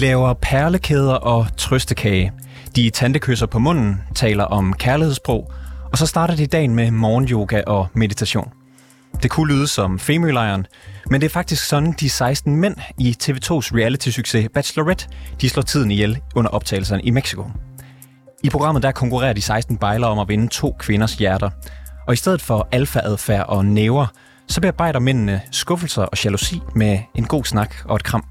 Laver perlekæder og trøstekage. De tantekysser på munden, taler om kærlighedssprog, og så starter de dagen med morgenyoga og meditation. Det kunne lyde som femølejren, men det er faktisk sådan, de 16 mænd i TV2's reality-succes Bachelorette, de slår tiden ihjel under optagelserne i Mexico. I programmet der konkurrerer de 16 bejlere om at vinde to kvinders hjerter. Og i stedet for alfa-adfærd og næver, så bearbejder mændene skuffelser og jalousi med en god snak og et kram.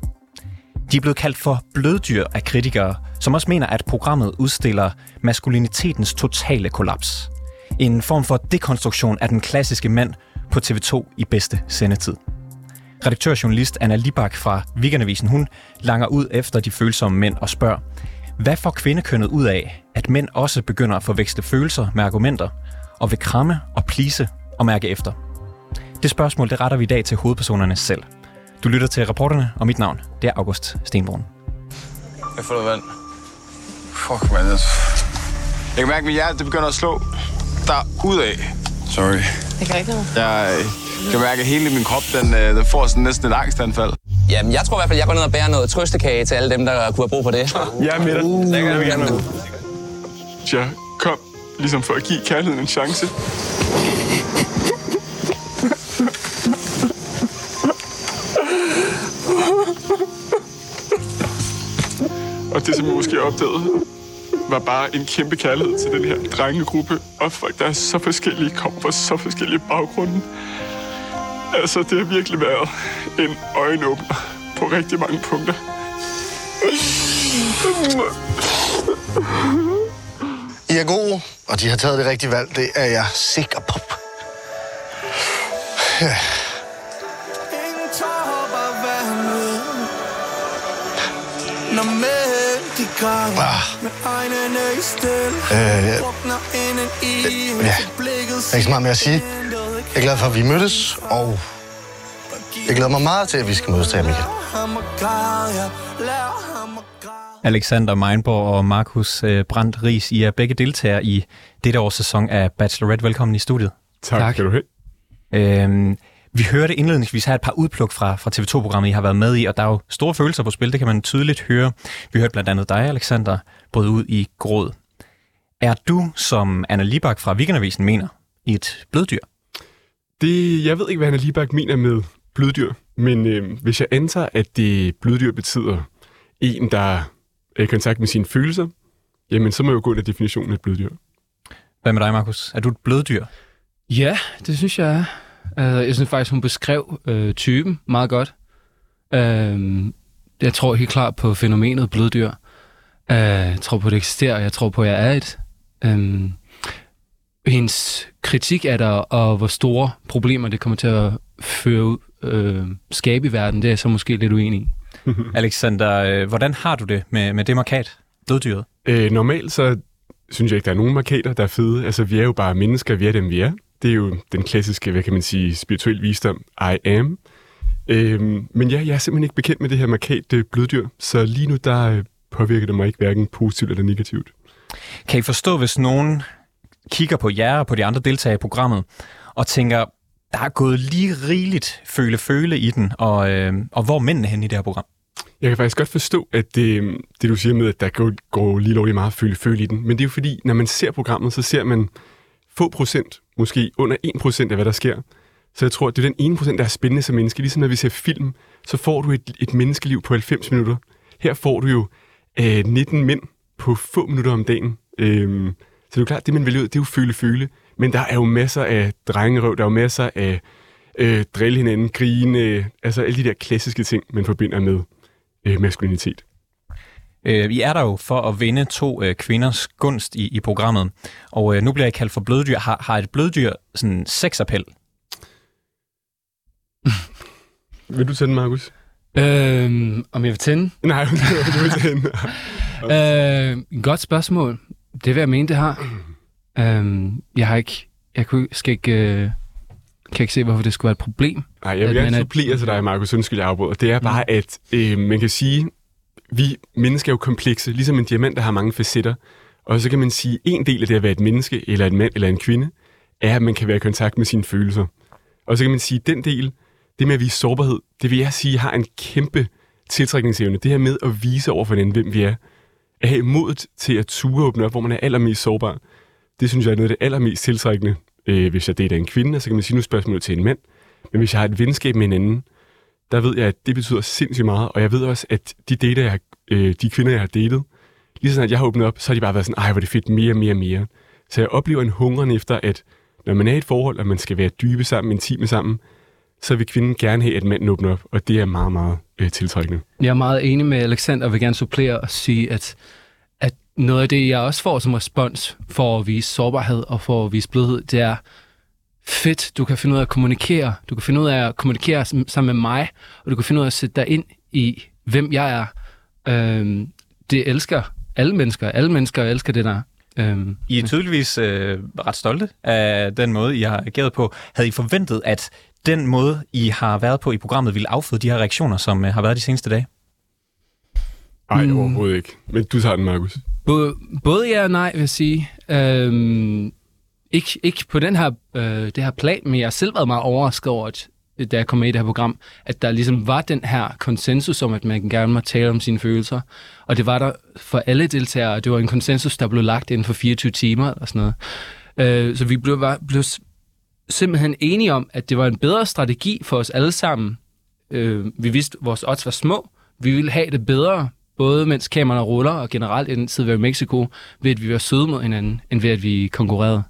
De er blevet kaldt for bløddyr af kritikere, som også mener, at programmet udstiller maskulinitetens totale kollaps. En form for dekonstruktion af den klassiske mand på TV2 i bedste sendetid. Redaktørjournalist Anna Libak fra Weekendavisen, hun langer ud efter de følsomme mænd og spørger, hvad får kvindekønnet ud af, at mænd også begynder at forveksle følelser med argumenter, og vil kramme og plise og mærke efter? Det spørgsmål, det retter vi i dag til hovedpersonerne selv. Du lytter til reporterne, og mit navn, det er August Stenbrun. Jeg får noget vand. Fuck, man. Jeg kan mærke, at mit hjerte det begynder at slå der ud af. Sorry. Det kan ikke noget. Jeg øh, kan mærke, at hele min krop, den, øh, den får sådan næsten et angstanfald. Jamen, jeg tror i hvert fald, jeg går ned og bærer noget trøstekage til alle dem, der kunne have brug for det. Jeg er med dig. Uh, Det vil vi gerne. Jeg kom ligesom for at give kærligheden en chance. Og det, som jeg måske opdagede, var bare en kæmpe kærlighed til den her drengegruppe. Og folk, der er så forskellige, kommer fra så forskellige baggrunde. Altså, det har virkelig været en øjenåbner på rigtig mange punkter. I er gode, og de har taget det rigtige valg. Det er jeg sikker på. Ja. Når mænd de græder Ah. med øjnene i stil Øh, ja. Drukner inden i Ja. til blikket Der er ikke så meget mere at sige. Jeg er glad for, at vi mødtes, og jeg glæder mig meget til, at vi skal mødes til ja. Græde Alexander Meinborg og Markus øh, Brandt Ries, I er begge deltagere i dette års sæson af Bachelorette. Velkommen i studiet. Tak, tak. skal du have. Øhm, vi hørte indledningsvis her et par udpluk fra, fra TV2-programmet, I har været med i, og der er jo store følelser på spil, det kan man tydeligt høre. Vi hørte blandt andet dig, Alexander, bryde ud i gråd. Er du, som Anna Libak fra Weekendavisen mener, et bløddyr? Det, jeg ved ikke, hvad Anna Libak mener med bløddyr, men øh, hvis jeg antager, at det bløddyr betyder en, der er i kontakt med sine følelser, jamen så må jeg jo gå ind af definitionen af et bløddyr. Hvad med dig, Markus? Er du et bløddyr? Ja, det synes jeg er. Altså, jeg synes faktisk, hun beskrev øh, typen meget godt. Øh, jeg tror helt klart på fænomenet bløddyr. Øh, jeg tror på, at det eksisterer, og jeg tror på, at jeg er et. Øh, hendes kritik af det, og hvor store problemer det kommer til at føre ud, øh, skabe i verden, det er jeg så måske lidt uenig i. Alexander, øh, hvordan har du det med, med det markat, bløddyret? Øh, normalt så synes jeg ikke, der er nogen markader, der er fede. Altså, vi er jo bare mennesker, vi er dem, vi er. Det er jo den klassiske, hvad kan man sige, spirituel visdom, I am. Øhm, men ja, jeg er simpelthen ikke bekendt med det her markat øh, bløddyr, så lige nu der øh, påvirker det mig ikke hverken positivt eller negativt. Kan I forstå, hvis nogen kigger på jer og på de andre deltagere i programmet, og tænker, der er gået lige rigeligt føle-føle i den, og, øh, og hvor er mændene hen i det her program? Jeg kan faktisk godt forstå, at det, det du siger med, at der går, går lige lovligt meget føle føle i den, men det er jo fordi, når man ser programmet, så ser man få procent, måske under 1 procent af, hvad der sker. Så jeg tror, at det er den ene procent, der er spændende som menneske. Ligesom når vi ser film, så får du et, et menneskeliv på 90 minutter. Her får du jo øh, 19 mænd på få minutter om dagen. Øhm, så det er jo klart, det man vælger ud, det er jo føle-føle. Men der er jo masser af drengerøv, der er jo masser af øh, drille hinanden, grine, øh, altså alle de der klassiske ting, man forbinder med øh, maskulinitet. Øh, I er der jo for at vinde to øh, kvinders gunst i, i programmet, og øh, nu bliver jeg kaldt for bløddyr. Har, har et bløddyr sådan sexappel? Vil du tænde, Markus? Øh, om jeg vil tænde? Nej, du vil tænde. Øh, godt spørgsmål. Det vil jeg mene, det har. Øh, jeg har ikke... Jeg kunne, skal ikke... Øh, kan ikke se, hvorfor det skulle være et problem. Nej, jeg vil gerne er- supplere til dig, Markus, undskyld, jeg afbryder. Det er bare, at øh, man kan sige, vi mennesker er jo komplekse, ligesom en diamant, der har mange facetter. Og så kan man sige, en del af det at være et menneske, eller en mand, eller en kvinde, er, at man kan være i kontakt med sine følelser. Og så kan man sige, den del, det med at vise sårbarhed, det vil jeg sige, har en kæmpe tiltrækningsevne, det her med at vise over for hinanden, hvem vi er, at have modet til at ture åbne op, hvor man er allermest sårbar, det synes jeg er noget af det allermest tiltrækkende, øh, hvis jeg dater en kvinde, så kan man sige nu spørgsmålet til en mand. Men hvis jeg har et venskab med en anden, der ved jeg, at det betyder sindssygt meget, og jeg ved også, at de, dater, jeg øh, de kvinder, jeg har datet, lige sådan, at jeg har åbnet op, så har de bare været sådan, ej, hvor er det fedt, mere, mere, mere. Så jeg oplever en hungeren efter, at når man er i et forhold, og man skal være dybe sammen, intime sammen, så vil kvinden gerne have, at manden åbner op, og det er meget, meget øh, tiltrækkende. Jeg er meget enig med Alexander og vil gerne supplere og sige, at, at noget af det, jeg også får som respons for at vise sårbarhed og for at vise blødhed, det er, fedt, du kan finde ud af at kommunikere. Du kan finde ud af at kommunikere sammen med mig, og du kan finde ud af at sætte dig ind i, hvem jeg er. Øhm, det elsker alle mennesker. Alle mennesker elsker det der. Øhm, I er tydeligvis øh, ret stolte af den måde, I har ageret på. Havde I forventet, at den måde, I har været på i programmet, ville afføde de her reaktioner, som øh, har været de seneste dage? Nej, mm. overhovedet ikke. Men du tager den, Markus. Både, både ja og nej, vil jeg sige. Øhm, ikke, ikke på den her, øh, det her plan, men jeg har selv været meget overrasket over, at, øh, da jeg kom med i det her program, at der ligesom var den her konsensus om, at man gerne må tale om sine følelser. Og det var der for alle deltagere. Det var en konsensus, der blev lagt inden for 24 timer eller sådan noget. Øh, så vi blev, var, blev simpelthen enige om, at det var en bedre strategi for os alle sammen. Øh, vi vidste, at vores odds var små. Vi ville have det bedre, både mens kameraerne ruller og generelt i tid, vi var i Mexico, ved at vi var søde mod hinanden, end ved at vi konkurrerede.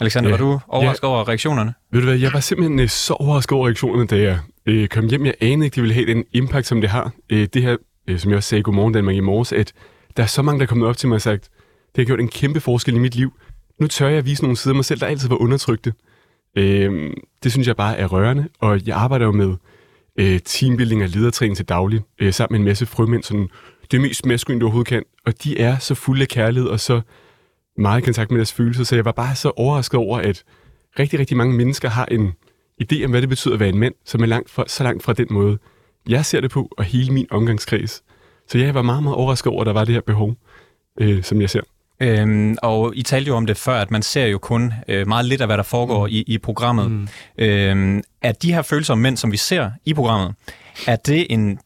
Alexander, ja. var du overrasket ja. over reaktionerne? Ved du hvad, jeg var simpelthen øh, så overrasket over reaktionerne, da jeg øh, kom hjem. Jeg anede ikke, det ville have den impact, som det har. Øh, det her, øh, som jeg også sagde godmorgen Danmark i morges, at der er så mange, der er kommet op til mig og sagt, det har gjort en kæmpe forskel i mit liv. Nu tør jeg at vise nogle sider af mig selv, der altid var undertrykte. Øh, det synes jeg bare er rørende, og jeg arbejder jo med øh, teambuilding og ledertræning til daglig, øh, sammen med en masse frømænd, sådan det mest maskulin, du overhovedet kan. Og de er så fulde af kærlighed, og så meget i kontakt med deres følelser, så jeg var bare så overrasket over, at rigtig, rigtig mange mennesker har en idé om, hvad det betyder at være en mand, som er langt fra, så langt fra den måde, jeg ser det på, og hele min omgangskreds. Så jeg var meget, meget overrasket over, at der var det her behov, øh, som jeg ser. Øhm, og I talte jo om det før, at man ser jo kun øh, meget lidt af, hvad der foregår mm. i, i programmet. Mm. Øhm, er de her følelser om mænd, som vi ser i programmet, er det en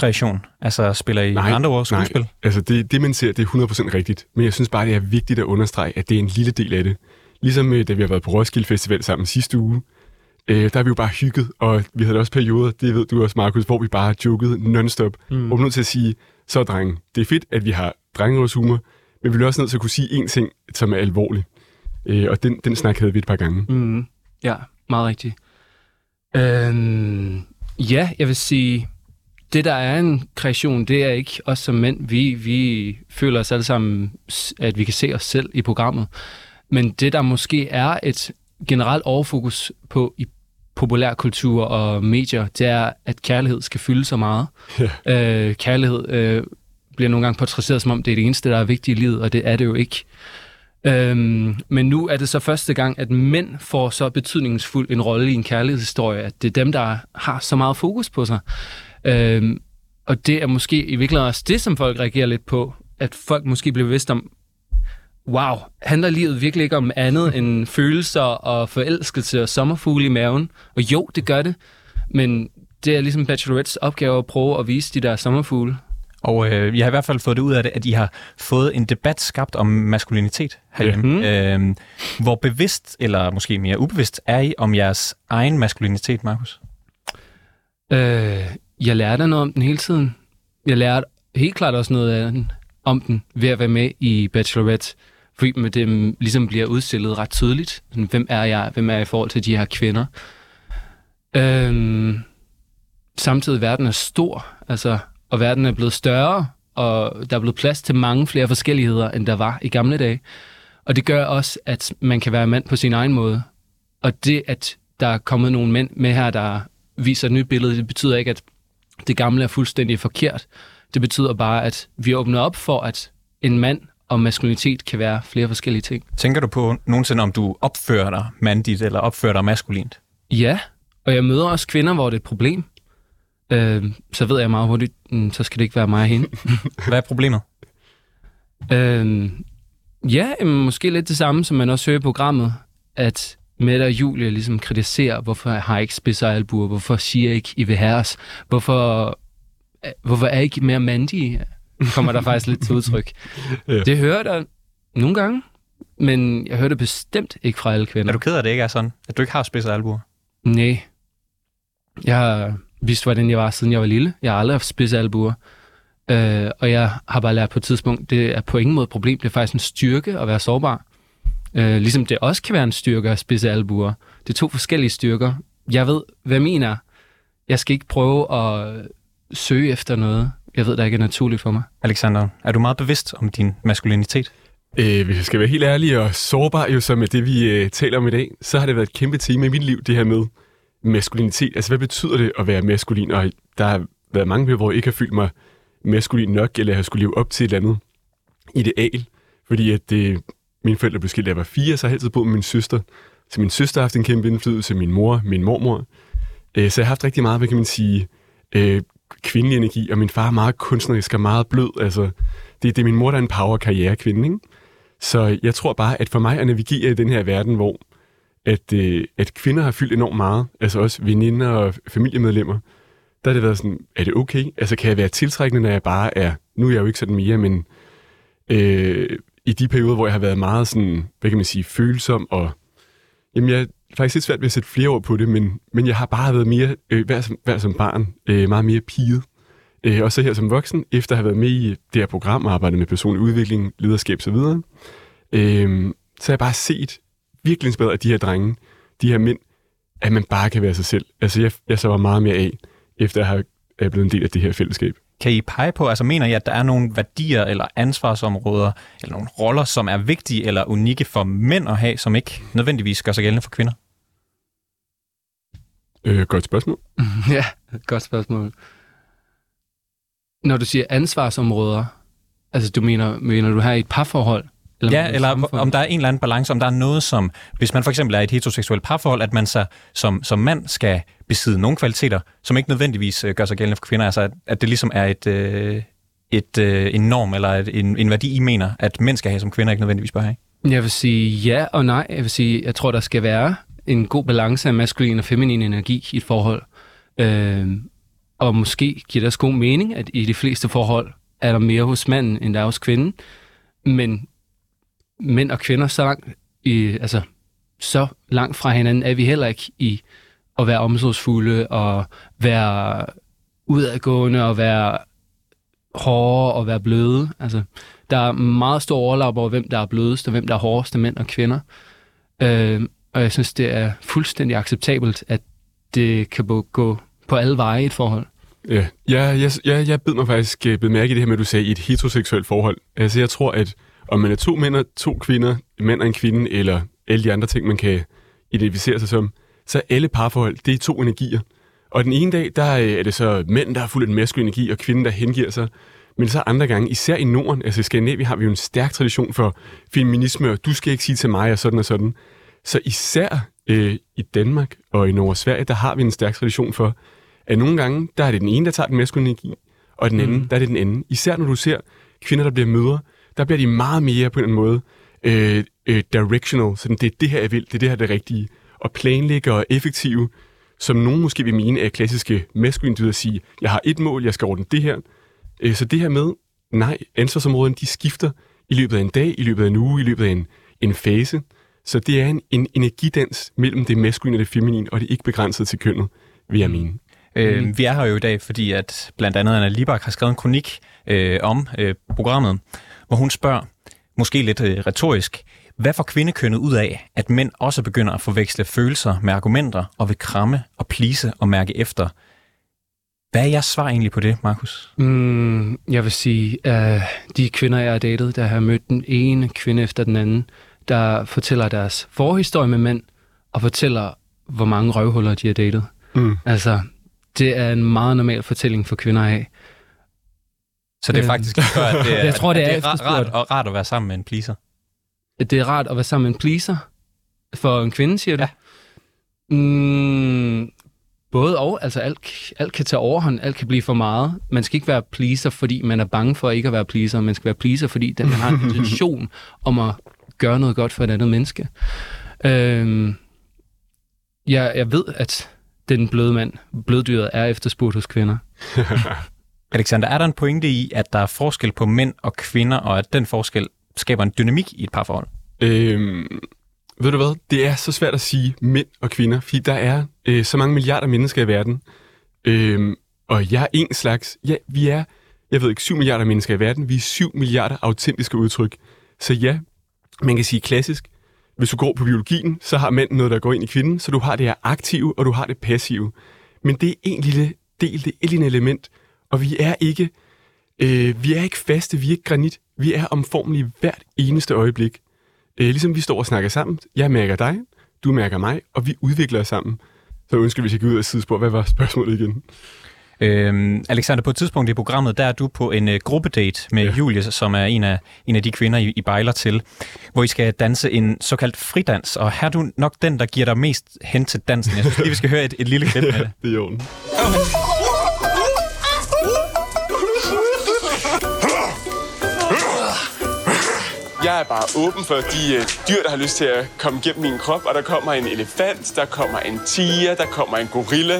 TV2-kreation? Altså spiller I nej, andre ord skuespil? Nej, altså det, det man ser, det er 100% rigtigt. Men jeg synes bare, det er vigtigt at understrege, at det er en lille del af det. Ligesom øh, da vi har været på Roskilde Festival sammen sidste uge, øh, der har vi jo bare hygget, og vi havde også perioder, det ved du også, Markus, hvor vi bare har joket non-stop. Mm. Og vi nødt til at sige, så drenge, det er fedt, at vi har drengerøvshumor, men vi er også nødt til at kunne sige én ting, som er alvorlig. Øh, og den, den snak havde vi et par gange. Mm. Ja, meget rigtigt. Øhm, Ja, jeg vil sige, det der er en kreation, det er ikke os som mænd. Vi, vi føler os alle sammen, at vi kan se os selv i programmet. Men det der måske er et generelt overfokus på i populærkultur og medier, det er, at kærlighed skal fylde så meget. Ja. Øh, kærlighed øh, bliver nogle gange portrætteret som om, det er det eneste, der er vigtigt i livet, og det er det jo ikke. Øhm, men nu er det så første gang, at mænd får så betydningsfuld en rolle i en kærlighedshistorie, at det er dem, der har så meget fokus på sig. Øhm, og det er måske i virkeligheden også det, som folk reagerer lidt på, at folk måske bliver bevidst om, wow, handler livet virkelig ikke om andet end følelser og forelskelse og sommerfugle i maven? Og jo, det gør det, men det er ligesom Bachelorettes opgave at prøve at vise de der sommerfugle. Og øh, jeg har i hvert fald fået det ud af det, at I har fået en debat skabt om maskulinitet herhjemme. Øh, hvor bevidst, eller måske mere ubevidst, er I om jeres egen maskulinitet, Markus? Øh, jeg lærte noget om den hele tiden. Jeg lærte helt klart også noget af den, om den ved at være med i Bachelorette. Fordi med dem mm, ligesom bliver udstillet ret tydeligt. Sådan, hvem er jeg? Hvem er jeg i forhold til de her kvinder? Øhm, samtidig verden er stor. Altså, og verden er blevet større, og der er blevet plads til mange flere forskelligheder, end der var i gamle dage. Og det gør også, at man kan være mand på sin egen måde. Og det, at der er kommet nogle mænd med her, der viser et nyt billede, det betyder ikke, at det gamle er fuldstændig forkert. Det betyder bare, at vi åbner op for, at en mand og maskulinitet kan være flere forskellige ting. Tænker du på nogensinde, om du opfører dig mandigt eller opfører dig maskulint? Ja, og jeg møder også kvinder, hvor det er et problem øh, så ved jeg meget hurtigt, mm, så skal det ikke være mig og hende. Hvad er problemet? Øh, ja, måske lidt det samme, som man også hører i programmet, at Mette og Julie ligesom kritiserer, hvorfor har jeg ikke spidser albuer, hvorfor siger jeg ikke, I vil have os, hvorfor hvorfor er I ikke mere mandige? Kommer der faktisk lidt til udtryk. Ja. Det hører da nogle gange, men jeg hører det bestemt ikke fra alle kvinder. Er du ked af, at det ikke er sådan? At du ikke har spidse albuer? Nej. Jeg har vidst, hvordan jeg var, siden jeg var lille. Jeg har aldrig haft spidse albuer. Øh, og jeg har bare lært på et tidspunkt, det er på ingen måde et problem. Det er faktisk en styrke at være sårbar. Øh, ligesom det også kan være en styrke at spidse albuer. Det er to forskellige styrker. Jeg ved, hvad min er. Jeg skal ikke prøve at søge efter noget, jeg ved, der ikke er naturligt for mig. Alexander, er du meget bevidst om din maskulinitet? Øh, hvis jeg skal være helt ærlig og sårbar, jo som er det, vi øh, taler om i dag, så har det været et kæmpe tema i mit liv, det her med maskulinitet. Altså, hvad betyder det at være maskulin? Og der har været mange perioder, hvor jeg ikke har følt mig maskulin nok, eller har skulle leve op til et eller andet ideal. Fordi at øh, mine forældre blev skilt, da jeg var fire, så har jeg altid boet med min søster. Så min søster har haft en kæmpe indflydelse, min mor, min mormor. Øh, så jeg har haft rigtig meget, hvad kan man sige, øh, kvindelig energi, og min far er meget kunstnerisk og meget blød. Altså, det, det er min mor, der er en power karrierekvinde, ikke? Så jeg tror bare, at for mig at navigere i den her verden, hvor at, øh, at kvinder har fyldt enormt meget, altså også veninder og familiemedlemmer, der har det været sådan, er det okay? Altså kan jeg være tiltrækkende, når jeg bare er, nu er jeg jo ikke sådan mere, men øh, i de perioder, hvor jeg har været meget sådan, hvad kan man sige, følsom og, jamen jeg er faktisk lidt svært ved at sætte flere ord på det, men, men jeg har bare været mere, øh, hver, som, hver som barn, øh, meget mere piget. Øh, og så her som voksen, efter at have været med i det her program arbejdet med personlig udvikling, lederskab osv., øh, så har jeg bare set virkelig inspireret af de her drenge, de her mænd, at man bare kan være sig selv. Altså jeg, jeg så var meget mere af, efter at have er blevet en del af det her fællesskab. Kan I pege på, altså mener I, at der er nogle værdier eller ansvarsområder, eller nogle roller, som er vigtige eller unikke for mænd at have, som ikke nødvendigvis gør sig gældende for kvinder? Øh, godt spørgsmål. ja, godt spørgsmål. Når du siger ansvarsområder, altså du mener, mener du her i et parforhold? Ja, mener du eller samfund? om der er en eller anden balance, om der er noget som, hvis man for eksempel er i et heteroseksuelt parforhold, at man så som, som mand skal besidde nogle kvaliteter, som ikke nødvendigvis øh, gør sig gældende for kvinder, altså at, at det ligesom er et, øh, et, øh, en norm eller et, en, en værdi, I mener, at mænd skal have, som kvinder ikke nødvendigvis bør have. Jeg vil sige ja og nej. Jeg vil sige, jeg tror, der skal være en god balance af maskulin og feminin energi i et forhold. Øh, og måske giver det også god mening, at i de fleste forhold er der mere hos manden, end der er hos kvinden. Men mænd og kvinder så langt, i, altså, så langt fra hinanden er vi heller ikke i at være omsorgsfulde og være udadgående og være hårde og være bløde. Altså, der er meget stor overlap over, hvem der er blødest og hvem der er hårdest af mænd og kvinder. Øh, og jeg synes, det er fuldstændig acceptabelt, at det kan gå på alle veje i et forhold. Ja, jeg, jeg, jeg, jeg bed mig faktisk øh, bemærke i det her med, at du sagde, i et heteroseksuelt forhold. Altså, jeg tror, at om man er to mænd og to kvinder, en mand og en kvinde, eller alle de andre ting, man kan identificere sig som, så er alle parforhold, det er to energier. Og den ene dag, der øh, er det så mænd, der har fuld af maskulin energi, og kvinden, der hengiver sig. Men så andre gange, især i Norden, altså i Skandinavien, har vi jo en stærk tradition for feminisme, og du skal ikke sige til mig, og sådan og sådan. Så især øh, i Danmark og i Norge og Sverige, der har vi en stærk tradition for, at nogle gange, der er det den ene, der tager den maskuline energi, og den anden, mm. der er det den anden. Især når du ser kvinder, der bliver mødre, der bliver de meget mere på en eller anden måde øh, øh, directional. Sådan, det er det her, jeg vil, det er det her, det rigtige. Og planlægger og effektive, som nogen måske vil mene er klassiske maskuline dyder at sige, jeg har et mål, jeg skal ordne det her. Øh, så det her med, nej, ansvarsområderne, de skifter i løbet af en dag, i løbet af en uge, i løbet af en, en fase. Så det er en, en energidans mellem det maskuline og det feminine, og det er ikke begrænset til kønnet, vil jeg mene. Mm. Øh, vi er her jo i dag, fordi at blandt andet Anna Libak har skrevet en kronik øh, om øh, programmet, hvor hun spørger, måske lidt øh, retorisk, hvad får kvindekønnet ud af, at mænd også begynder at forveksle følelser med argumenter og vil kramme og plise og mærke efter? Hvad er jeres svar egentlig på det, Markus? Mm, jeg vil sige, at de kvinder, jeg har datet, der har mødt den ene kvinde efter den anden, der fortæller deres forhistorie med mænd, og fortæller, hvor mange røvhuller de har datet. Mm. Altså, det er en meget normal fortælling for kvinder af. Så det er Øh, faktisk gør, at det er, Jeg tror, det er det er rart, og rart at være sammen med en pleaser. Det er rart at være sammen med en pleaser for en kvinde, siger du? Ja. Mm, både og. Altså, alt, alt kan tage overhånd, alt kan blive for meget. Man skal ikke være pleaser, fordi man er bange for ikke at være pleaser. Man skal være pleaser, fordi den, man har en intention om at gøre noget godt for et andet menneske. Øhm, jeg, jeg ved, at den bløde mand, bløddyret, er efterspurgt hos kvinder. Alexander, er der en pointe i, at der er forskel på mænd og kvinder, og at den forskel skaber en dynamik i et parforhold? Øhm, ved du hvad? Det er så svært at sige mænd og kvinder, fordi der er øh, så mange milliarder mennesker i verden. Øhm, og jeg er en slags... Ja, vi er, jeg ved ikke, 7 milliarder mennesker i verden. Vi er 7 milliarder autentiske udtryk. Så ja, man kan sige klassisk. Hvis du går på biologien, så har mænd noget, der går ind i kvinden, så du har det her aktive, og du har det passive. Men det er en lille del, det er et element, og vi er ikke, øh, vi er ikke faste, vi er ikke granit. Vi er omformelige hvert eneste øjeblik. Øh, ligesom vi står og snakker sammen. Jeg mærker dig, du mærker mig, og vi udvikler os sammen. Så ønsker vi, at vi skal ud af sidespor. Hvad var spørgsmålet igen? Øhm, Alexander, på et tidspunkt i programmet, der er du på en uh, gruppedate med ja. Julie, som er en af, en af de kvinder, I, I bejler til, hvor I skal danse en såkaldt fridans. Og her er du nok den, der giver dig mest hen til dansen. Jeg synes lige, vi skal høre et, et lille klip med det. det er i orden. Jeg er bare åben for de øh, dyr, der har lyst til at komme gennem min krop, og der kommer en elefant, der kommer en tiger, der kommer en gorilla.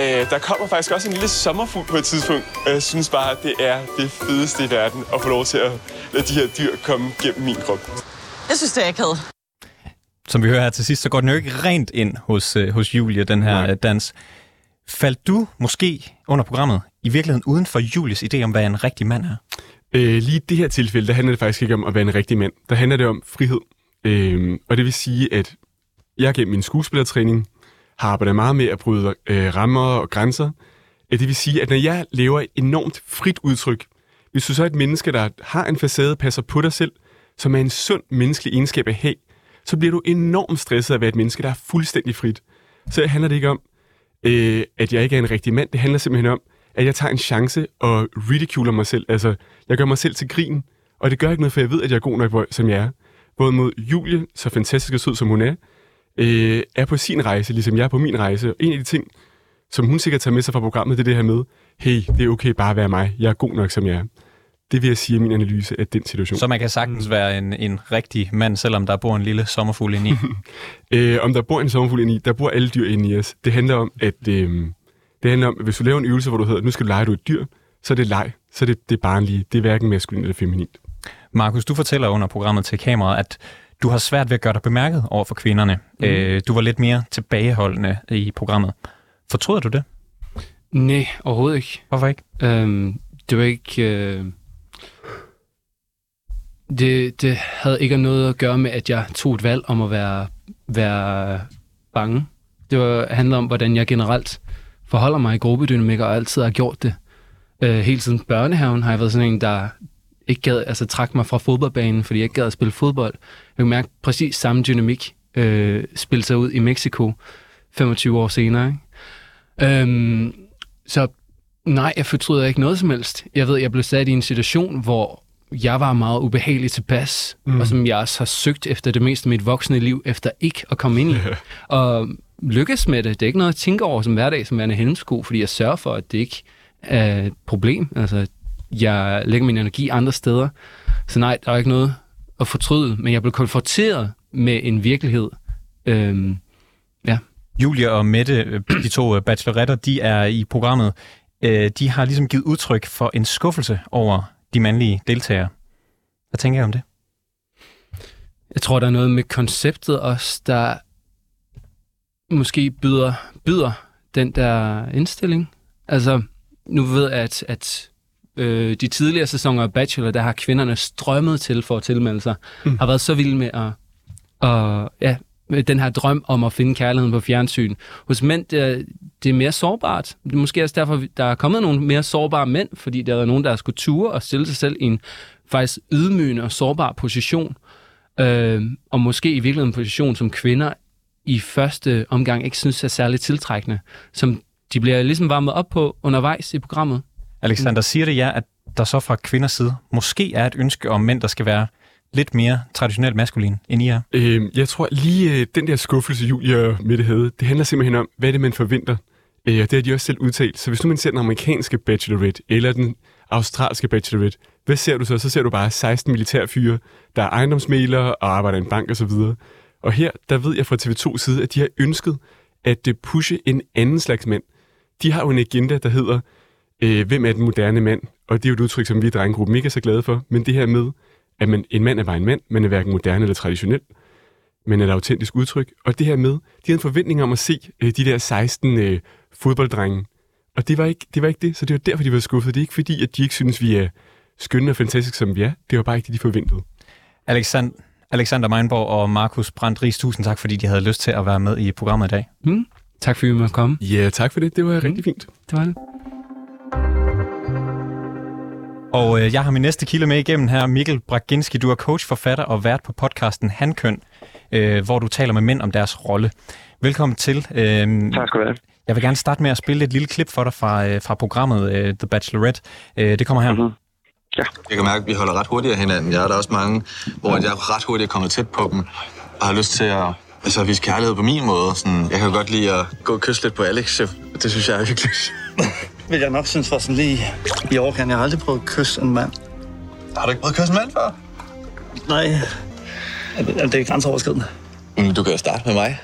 Øh, der kommer faktisk også en lille sommerfugl på et tidspunkt, og jeg synes bare, at det er det fedeste i verden at få lov til at lade de her dyr komme gennem min krop. Jeg synes, det er akavet. Som vi hører her til sidst, så går den jo ikke rent ind hos, øh, hos Julie, den her Nej. øh, dans. Faldt du måske under programmet i virkeligheden uden for Julies idé om, hvad en rigtig mand er? Øh, lige i det her tilfælde, der handler det faktisk ikke om at være en rigtig mand. Der handler det om frihed. Øh, og det vil sige, at jeg gennem min skuespillertræning har arbejdet meget med at bryde øh, rammer og grænser. Øh, det vil sige, at når jeg lever et enormt frit udtryk, hvis du så er et menneske, der har en facade, passer på dig selv, som er en sund menneskelig egenskab at have, så bliver du enormt stresset af at være et menneske, der er fuldstændig frit. Så handler det ikke om, øh, at jeg ikke er en rigtig mand. Det handler simpelthen om, at jeg tager en chance og ridiculer mig selv. Altså, jeg gør mig selv til grin, og det gør ikke noget, for jeg ved, at jeg er god nok, som jeg er. Både mod Julie, så fantastisk og sød som hun er, øh, er på sin rejse, ligesom jeg er på min rejse. Og en af de ting, som hun sikkert tager med sig fra programmet, det er det her med, hey, det er okay bare at være mig. Jeg er god nok, som jeg er. Det vil jeg sige er min analyse af den situation. Så man kan sagtens være en, en rigtig mand, selvom der bor en lille sommerfugl inde i. Øh, om der bor en sommerfugl inde i, der bor alle dyr inde i os. Det handler om, at øh, det handler om, at hvis du laver en øvelse, hvor du hedder, nu skal du lege, du er et dyr, så er det leg. Så er det, det er barnlige. Det er hverken maskulint eller feminint. Markus, du fortæller under programmet til kameraet, at du har svært ved at gøre dig bemærket over for kvinderne. Mm. Øh, du var lidt mere tilbageholdende i programmet. Fortryder du det? Nej, overhovedet ikke. Hvorfor ikke? Øhm, det var ikke... Øh... Det, det havde ikke noget at gøre med, at jeg tog et valg om at være, være bange. Det var, handlede om, hvordan jeg generelt forholder mig i gruppedynamikker, og altid har gjort det. Øh, hele siden børnehaven har jeg været sådan en, der ikke gad, altså trak mig fra fodboldbanen, fordi jeg ikke gad at spille fodbold. Jeg kunne mærke præcis samme dynamik øh, spille sig ud i Mexico 25 år senere. Ikke? Øhm, så nej, jeg fortryder ikke noget som helst. Jeg ved, jeg blev sat i en situation, hvor jeg var meget ubehagelig tilpas, mm. og som jeg også har søgt efter det meste af mit voksne liv, efter ikke at komme ind i. og lykkes med det. Det er ikke noget, jeg tænker over som hverdag, som værende hændelsesko, fordi jeg sørger for, at det ikke er et problem. Altså, jeg lægger min energi andre steder. Så nej, der er ikke noget at fortryde, men jeg blev konfronteret med en virkelighed. Øhm, ja. Julia og Mette, øh, de to øh, bacheloretter, de er i programmet. Øh, De har ligesom givet udtryk for en skuffelse over de mandlige deltagere. Hvad tænker jeg om det? Jeg tror, der er noget med konceptet også, der måske byder, byder den der indstilling. Altså, nu ved jeg, at, at øh, de tidligere sæsoner af Bachelor, der har kvinderne strømmet til for at tilmelde sig, mm. har været så vilde med at, at ja, med den her drøm om at finde kærligheden på fjernsyn. Hos mænd, det er, det er mere sårbart. Det er måske også derfor, der er kommet nogle mere sårbare mænd, fordi der er nogen, der har skulle ture og stille sig selv i en faktisk ydmygende og sårbar position. Øh, og måske i virkeligheden en position, som kvinder i første omgang ikke synes er særligt tiltrækkende, som de bliver ligesom varmet op på undervejs i programmet. Alexander, siger det jer, at der så fra kvinders side måske er et ønske om mænd, der skal være lidt mere traditionelt maskulin, end I er? Øh, jeg tror lige, øh, den der skuffelse, Julia og Mette havde, det handler simpelthen om, hvad er det, man forventer. Øh, og det har de også selv udtalt. Så hvis nu man ser den amerikanske bachelorette, eller den australske bachelorette, hvad ser du så? Så ser du bare 16 militærfyre, der er ejendomsmælere og arbejder i en bank osv. Og her, der ved jeg fra TV2 side, at de har ønsket at øh, pushe en anden slags mænd. De har jo en agenda, der hedder, øh, hvem er den moderne mand? Og det er jo et udtryk, som vi i drengegruppen ikke er så glade for. Men det her med, at man, en mand er bare en mand, man er hverken moderne eller traditionel, men er et autentisk udtryk. Og det her med, de havde en forventning om at se øh, de der 16 øh, fodbolddrenge. Og det var, ikke, det var ikke det, så det var derfor, de var skuffet. Det er ikke fordi, at de ikke synes, vi er skønne og fantastiske, som vi er. Det var bare ikke det, de forventede. Alexander, Alexander Meinborg og Markus Brandt Ries, tusind tak, fordi de havde lyst til at være med i programmet i dag. Mm. Tak fordi vi måtte komme. Ja, tak for det. Det var mm. rigtig fint. Det var det. Og øh, jeg har min næste kilde med igennem her, Mikkel Braginski. Du er coach, forfatter og vært på podcasten Handkøn, øh, hvor du taler med mænd om deres rolle. Velkommen til. Øh, tak skal du have. Jeg vil gerne starte med at spille et lille klip for dig fra, øh, fra programmet øh, The Bachelorette. Øh, det kommer her. Mm-hmm. Ja. Jeg kan mærke, at vi holder ret hurtigt af hinanden. Jeg er der også mange, hvor jeg ret hurtigt er kommet tæt på dem, og har lyst til at altså, vise kærlighed på min måde. Sådan, jeg kan godt lide at gå og kysse lidt på Alex. Det synes jeg er hyggeligt. vil jeg nok synes var sådan lige i overkant. Jeg har aldrig prøvet at kysse en mand. Har du ikke prøvet at kysse en mand før? Nej. Det er grænseoverskridende. Mm, du kan jo starte med mig.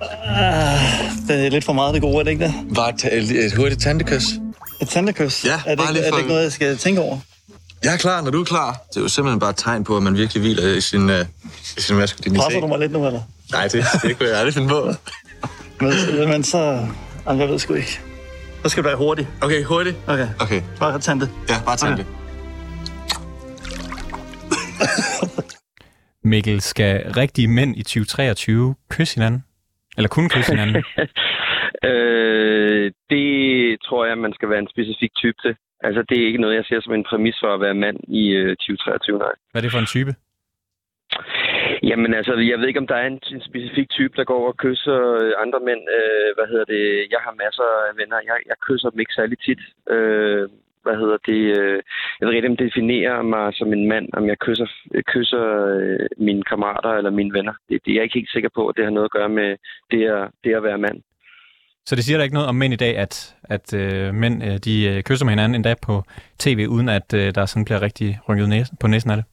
Uh, det er lidt for meget det gode, er det ikke det? Bare et, et hurtigt tantekys. Et tantekys? Ja, er det, bare lige er det ikke noget, jeg skal tænke over? Jeg er klar, når du er klar. Det er jo simpelthen bare et tegn på, at man virkelig hviler i sin, uh, i sin maskulinitet. Presser du mig lidt nu, eller? Nej, det, det kunne jeg aldrig finde på. men, men så... Jamen, jeg ved sgu ikke. Så skal du være hurtig. Okay, hurtig? Okay. Okay. Bare tag det. Ja, bare tag det. Mikkel, skal rigtige mænd i 2023 kysse hinanden? Eller kun kysse hinanden? øh, det tror jeg, man skal være en specifik type til. Altså, det er ikke noget, jeg ser som en præmis for at være mand i øh, 2023, nej. Hvad er det for en type? Jamen altså, jeg ved ikke, om der er en, en specifik type, der går og kysser øh, andre mænd. Øh, hvad hedder det? Jeg har masser af venner. Jeg, jeg kysser dem ikke særlig tit. Øh, hvad hedder det? Øh, jeg ved ikke, om det definerer mig som en mand, om jeg kysser, kysser øh, mine kammerater eller mine venner. Det, det er jeg ikke helt sikker på, at det har noget at gøre med det at, det at være mand. Så det siger der ikke noget om mænd i dag, at, at øh, mænd øh, de øh, kysser med hinanden endda på tv, uden at øh, der sådan bliver rigtig rynket næsen, på næsen af det?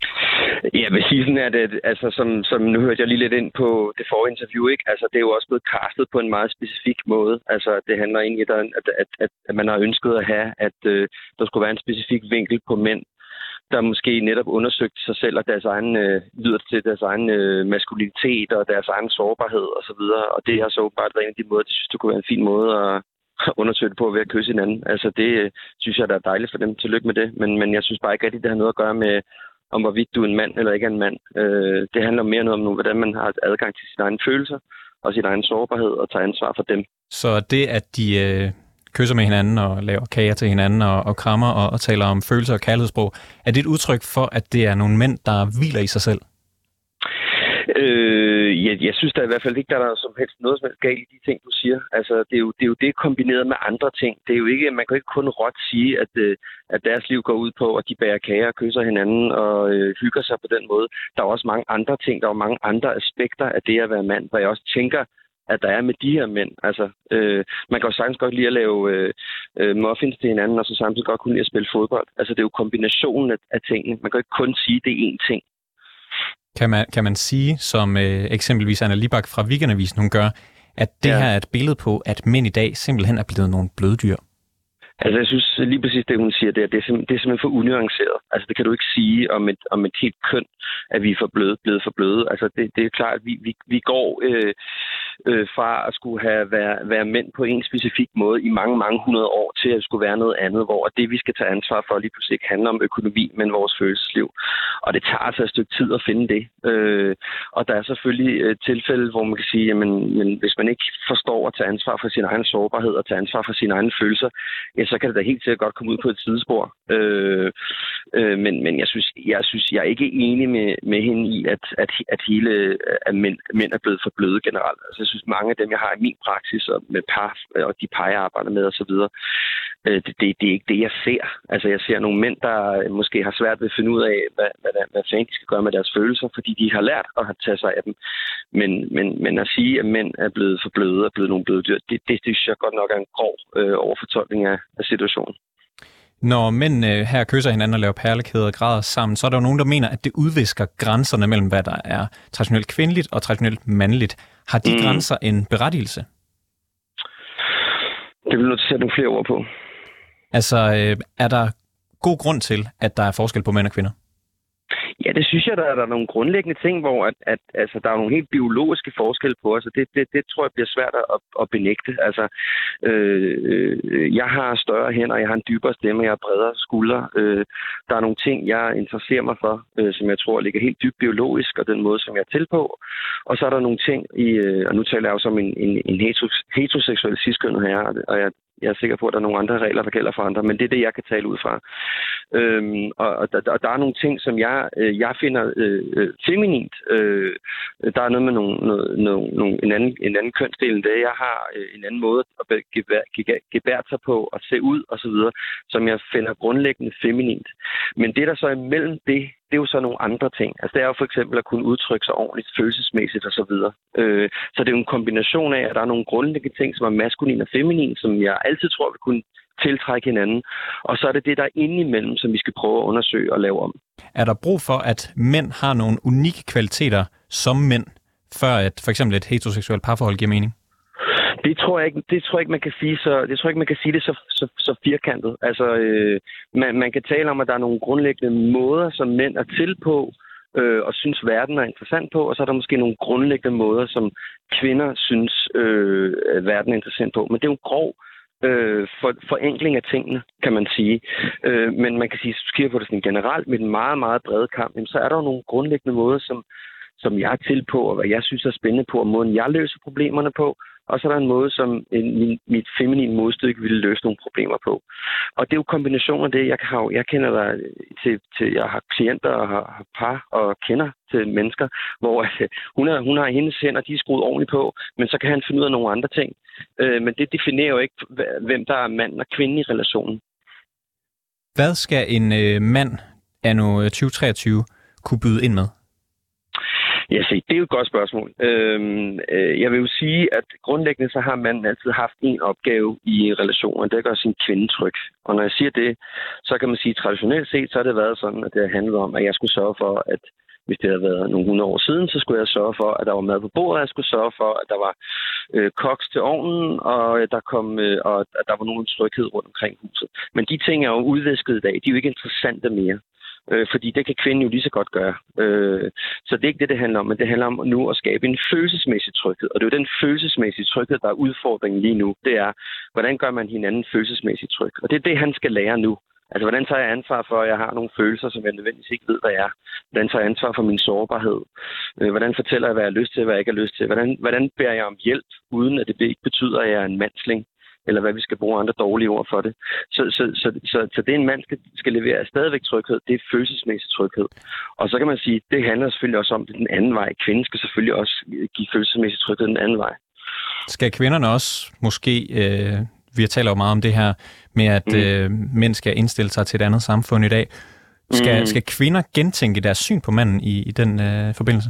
Ja, vil sige sådan, at, at altså, som, som nu hørte jeg lige lidt ind på det forrige interview, ikke? Altså, det er jo også blevet castet på en meget specifik måde. Altså, det handler egentlig om, at, at, at, at man har ønsket at have, at øh, der skulle være en specifik vinkel på mænd, der måske netop undersøgte sig selv og deres egen, øh, lyder til deres egen øh, maskulinitet og deres egen sårbarhed osv. Og, så videre. og det har så bare været en af de måder, det synes, det kunne være en fin måde at undersøge det på ved at kysse hinanden. Altså det øh, synes jeg, der er dejligt for dem. Tillykke med det. Men, men jeg synes bare ikke rigtig, det har noget at gøre med, om hvorvidt du er en mand eller ikke er en mand. Øh, det handler mere noget om, hvordan man har adgang til sine egne følelser og sin egen sårbarhed og tager ansvar for dem. Så det, at de øh, kysser med hinanden og laver kager til hinanden og, og krammer og, og taler om følelser og kærlighedssprog, er det et udtryk for, at det er nogle mænd, der hviler i sig selv? Øh, jeg, jeg synes da i hvert fald ikke, der er der som helst noget som helst galt i de ting, du siger. Altså, det er, jo, det er jo det kombineret med andre ting. Det er jo ikke, man kan ikke kun råt sige, at, øh, at deres liv går ud på, at de bærer kager og kysser hinanden og øh, hygger sig på den måde. Der er også mange andre ting, der er mange andre aspekter af det at være mand, hvor jeg også tænker, at der er med de her mænd. Altså, øh, man kan jo sagtens godt lide at lave øh, øh, muffins til hinanden, og så samtidig godt kunne lide at spille fodbold. Altså, det er jo kombinationen af, af tingene. Man kan ikke kun sige, at det er én ting. Kan man, kan man sige, som øh, eksempelvis Anna Libak fra Weekendavisen, hun gør, at det ja. her er et billede på, at mænd i dag simpelthen er blevet nogle bløddyr? Altså, jeg synes lige præcis det, hun siger, det er, det er, simpelthen, det er simpelthen for unuanceret. Altså, det kan du ikke sige om et, om et helt køn, at vi er for bløde, blevet for bløde. Altså, det, det er klart, at vi, vi, vi går øh, øh, fra at skulle have være, være mænd på en specifik måde i mange, mange hundrede år til at skulle være noget andet, hvor det, vi skal tage ansvar for lige pludselig ikke handler om økonomi, men vores følelsesliv. Og det tager altså et stykke tid at finde det. Øh, og der er selvfølgelig øh, tilfælde, hvor man kan sige, jamen, men hvis man ikke forstår at tage ansvar for sin egen sårbarhed og tage ansvar for sine egne følelser, ja, så kan det da helt sikkert godt komme ud på et sidespor. Øh, øh, men, men jeg synes, jeg synes, jeg er ikke enig med, med hende i, at, at, at hele at mænd, mænd er blevet for bløde generelt. Altså, forholdsvis mange af dem, jeg har i min praksis og med par, øh, og de par, jeg arbejder med osv., øh, det, det, det er ikke det, jeg ser. Altså, jeg ser nogle mænd, der øh, måske har svært ved at finde ud af, hvad, hvad, hvad fanden de skal gøre med deres følelser, fordi de har lært at tage sig af dem. Men, men, men at sige, at mænd er blevet for bløde og blevet nogle bløde dyr, det, det, det synes jeg godt nok er en grov øh, overfortolkning af, af situationen. Når mænd øh, her kysser hinanden og laver perlekæder og græder sammen, så er der jo nogen, der mener, at det udvisker grænserne mellem, hvad der er traditionelt kvindeligt og traditionelt mandligt. Har de mm. grænser en berettigelse? Det vil du sætte nogle flere ord på. Altså, øh, er der god grund til, at der er forskel på mænd og kvinder? Ja, det synes jeg, der er, der er nogle grundlæggende ting, hvor at, at, altså, der er nogle helt biologiske forskelle på os, og det, det, det tror jeg bliver svært at, at benægte. Altså, øh, øh, jeg har større hænder, jeg har en dybere stemme, jeg har bredere skuldre. Øh, der er nogle ting, jeg interesserer mig for, øh, som jeg tror ligger helt dybt biologisk, og den måde, som jeg er til på. Og så er der nogle ting, i, øh, og nu taler jeg jo som en, en, en heteroseksuel ciskønnet her, og jeg jeg er sikker på, at der er nogle andre regler, der gælder for andre, men det er det, jeg kan tale ud fra. Øhm, og, og, der, og der er nogle ting, som jeg, øh, jeg finder øh, øh feminint. Øh, der er noget med nogle, noget, noget, nogle, en, anden, en anden kønsdel end det. Jeg har øh, en anden måde at gebære sig på og se ud osv., som jeg finder grundlæggende feminint. Men det, der så er imellem det, det er jo så nogle andre ting. Altså det er jo for eksempel at kunne udtrykke sig ordentligt følelsesmæssigt osv. Så, øh, så det er jo en kombination af, at der er nogle grundlæggende ting, som er maskulin og feminin, som jeg altid tror vil kunne tiltrække hinanden. Og så er det det, der er inde imellem, som vi skal prøve at undersøge og lave om. Er der brug for, at mænd har nogle unikke kvaliteter som mænd, før at for eksempel et heteroseksuelt parforhold giver mening? Det tror jeg ikke, det tror jeg ikke man kan sige så, det tror jeg ikke, man kan sige det så, så, så firkantet. Altså, øh, man, man kan tale om, at der er nogle grundlæggende måder, som mænd er til på, øh, og synes, verden er interessant på, og så er der måske nogle grundlæggende måder, som kvinder synes, øh, verden er interessant på. Men det er jo en grov øh, for, forenkling af tingene, kan man sige. Øh, men man kan sige, hvis du kigger på det sådan generelt med en meget, meget bred kamp, så er der jo nogle grundlæggende måder, som, som jeg er til på, og hvad jeg synes er spændende på, og måden jeg løser problemerne på, og så er der en måde, som en, min, mit feminine modstykke ville løse nogle problemer på. Og det er jo kombinationen af det, jeg, har, jeg kender der til, til, jeg har klienter og har, har par og kender til mennesker, hvor øh, hun, er, hun har hendes hænder, de er skruet ordentligt på, men så kan han finde ud af nogle andre ting. Øh, men det definerer jo ikke, hvem der er mand og kvinde i relationen. Hvad skal en øh, mand anno øh, 2023 kunne byde ind med? Ja, se, det er jo et godt spørgsmål. Øhm, øh, jeg vil jo sige, at grundlæggende så har manden altid haft en opgave i relationen, det er at gøre sin kvinde tryg. Og når jeg siger det, så kan man sige, at traditionelt set, så har det været sådan, at det har handlet om, at jeg skulle sørge for, at hvis det havde været nogle hundrede år siden, så skulle jeg sørge for, at der var mad på bordet, jeg skulle sørge for, at der var øh, koks til ovnen, og, der kom, øh, og at der var nogen tryghed rundt omkring huset. Men de ting er jo udvisket i dag, de er jo ikke interessante mere. Øh, fordi det kan kvinden jo lige så godt gøre. Øh, så det er ikke det, det handler om, men det handler om nu at skabe en følelsesmæssig tryghed. Og det er jo den følelsesmæssige tryghed, der er udfordringen lige nu. Det er, hvordan gør man hinanden følelsesmæssigt tryg? Og det er det, han skal lære nu. Altså, hvordan tager jeg ansvar for, at jeg har nogle følelser, som jeg nødvendigvis ikke ved, hvad jeg er? Hvordan tager jeg ansvar for min sårbarhed? Øh, hvordan fortæller jeg, hvad jeg har lyst til, hvad jeg ikke har lyst til? Hvordan, hvordan bærer jeg om hjælp, uden at det ikke betyder, at jeg er en mandsling? Eller hvad vi skal bruge andre dårlige ord for det. Så, så, så, så, så det, en mand skal, skal levere, er stadigvæk tryghed. Det er følelsesmæssig tryghed. Og så kan man sige, det handler selvfølgelig også om det den anden vej. Kvinden skal selvfølgelig også give følelsesmæssig tryghed den anden vej. Skal kvinderne også måske, øh, vi taler jo meget om det her, med at mm. øh, mænd skal indstille sig til et andet samfund i dag. Skal, mm. skal kvinder gentænke deres syn på manden i, i den øh, forbindelse?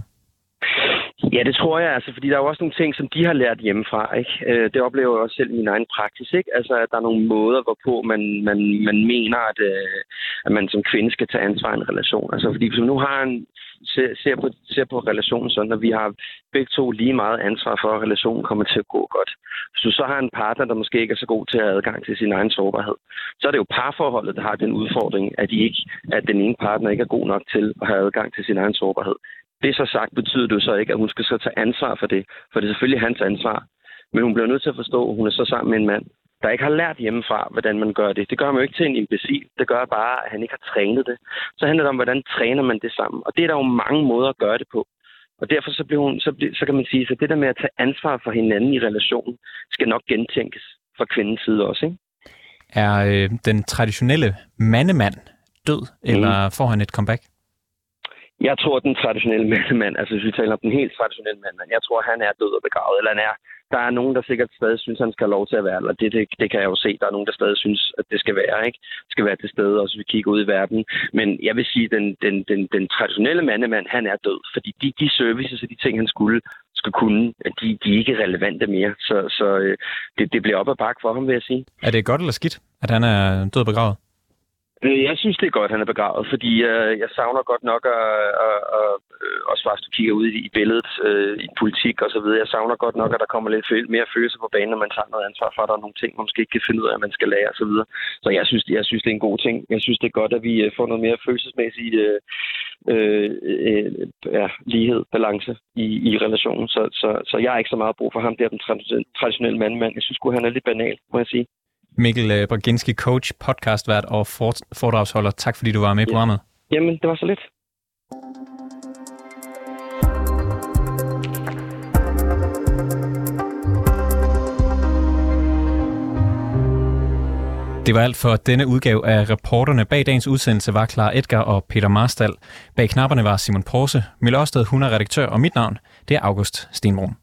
Ja, det tror jeg, altså, fordi der er jo også nogle ting, som de har lært hjemmefra. Ikke? Øh, det oplever jeg også selv i min egen praksis. Ikke? Altså, at der er nogle måder, hvorpå man, man, man mener, at, øh, at man som kvinde skal tage ansvar i en relation. Altså, fordi hvis man nu har en, ser, ser, på, ser på relationen sådan, at vi har begge to lige meget ansvar for, at relationen kommer til at gå godt. Hvis du så har en partner, der måske ikke er så god til at have adgang til sin egen sårbarhed, så er det jo parforholdet, der har den udfordring, at, de ikke, at den ene partner ikke er god nok til at have adgang til sin egen sårbarhed. Det så sagt betyder det jo så ikke, at hun skal så tage ansvar for det, for det er selvfølgelig hans ansvar. Men hun bliver nødt til at forstå, at hun er så sammen med en mand, der ikke har lært hjemmefra, hvordan man gør det. Det gør man jo ikke til en imbecil. Det gør bare, at han ikke har trænet det. Så handler det om, hvordan træner man det sammen. Og det er der jo mange måder at gøre det på. Og derfor så, bliver hun, så, så kan man sige, at det der med at tage ansvar for hinanden i relationen, skal nok gentænkes fra kvindens side også. Ikke? Er øh, den traditionelle mandemand død, mm. eller får han et comeback? Jeg tror, den traditionelle mand, altså hvis vi taler om den helt traditionelle mand, jeg tror, han er død og begravet, eller han er, der er nogen, der sikkert stadig synes, han skal have lov til at være, eller det, det, det kan jeg jo se, der er nogen, der stadig synes, at det skal være, ikke? skal være til stede, også hvis vi kigger ud i verden. Men jeg vil sige, at den, den, den, den traditionelle mandemand, han er død, fordi de, de services og de ting, han skulle, skal kunne, de, de er ikke relevante mere. Så, så øh, det, det bliver op ad bakke for ham, vil jeg sige. Er det godt eller skidt, at han er død og begravet? Øh, jeg synes, det er godt, han er begravet, fordi øh, jeg savner godt nok, at, at, at, øh, at, også bare hvis du kigger ud i, i billedet, øh, i politik og så videre, jeg savner godt nok, at der kommer lidt mere følelse på banen, når man tager noget ansvar for, at der er nogle ting, man måske ikke kan finde ud af, at man skal lære og så videre. Så jeg synes, jeg synes, det er en god ting. Jeg synes, det er godt, at vi øh, får noget mere følelsesmæssig øh, øh, ja, lighed, balance i, i relationen. Så, så, så jeg har ikke så meget brug for ham der, den traditionelle mandmand. Jeg synes han er lidt banal, må jeg sige. Mikkel øh, Braginski, coach, podcastvært og foredragsholder. Tak fordi du var med i programmet. Jamen, det var så lidt. Det var alt for denne udgave af reporterne. Bag dagens udsendelse var Clara Edgar og Peter Marstal. Bag knapperne var Simon Porse. Mille Ørsted, hun er redaktør, og mit navn det er August Stenbrun.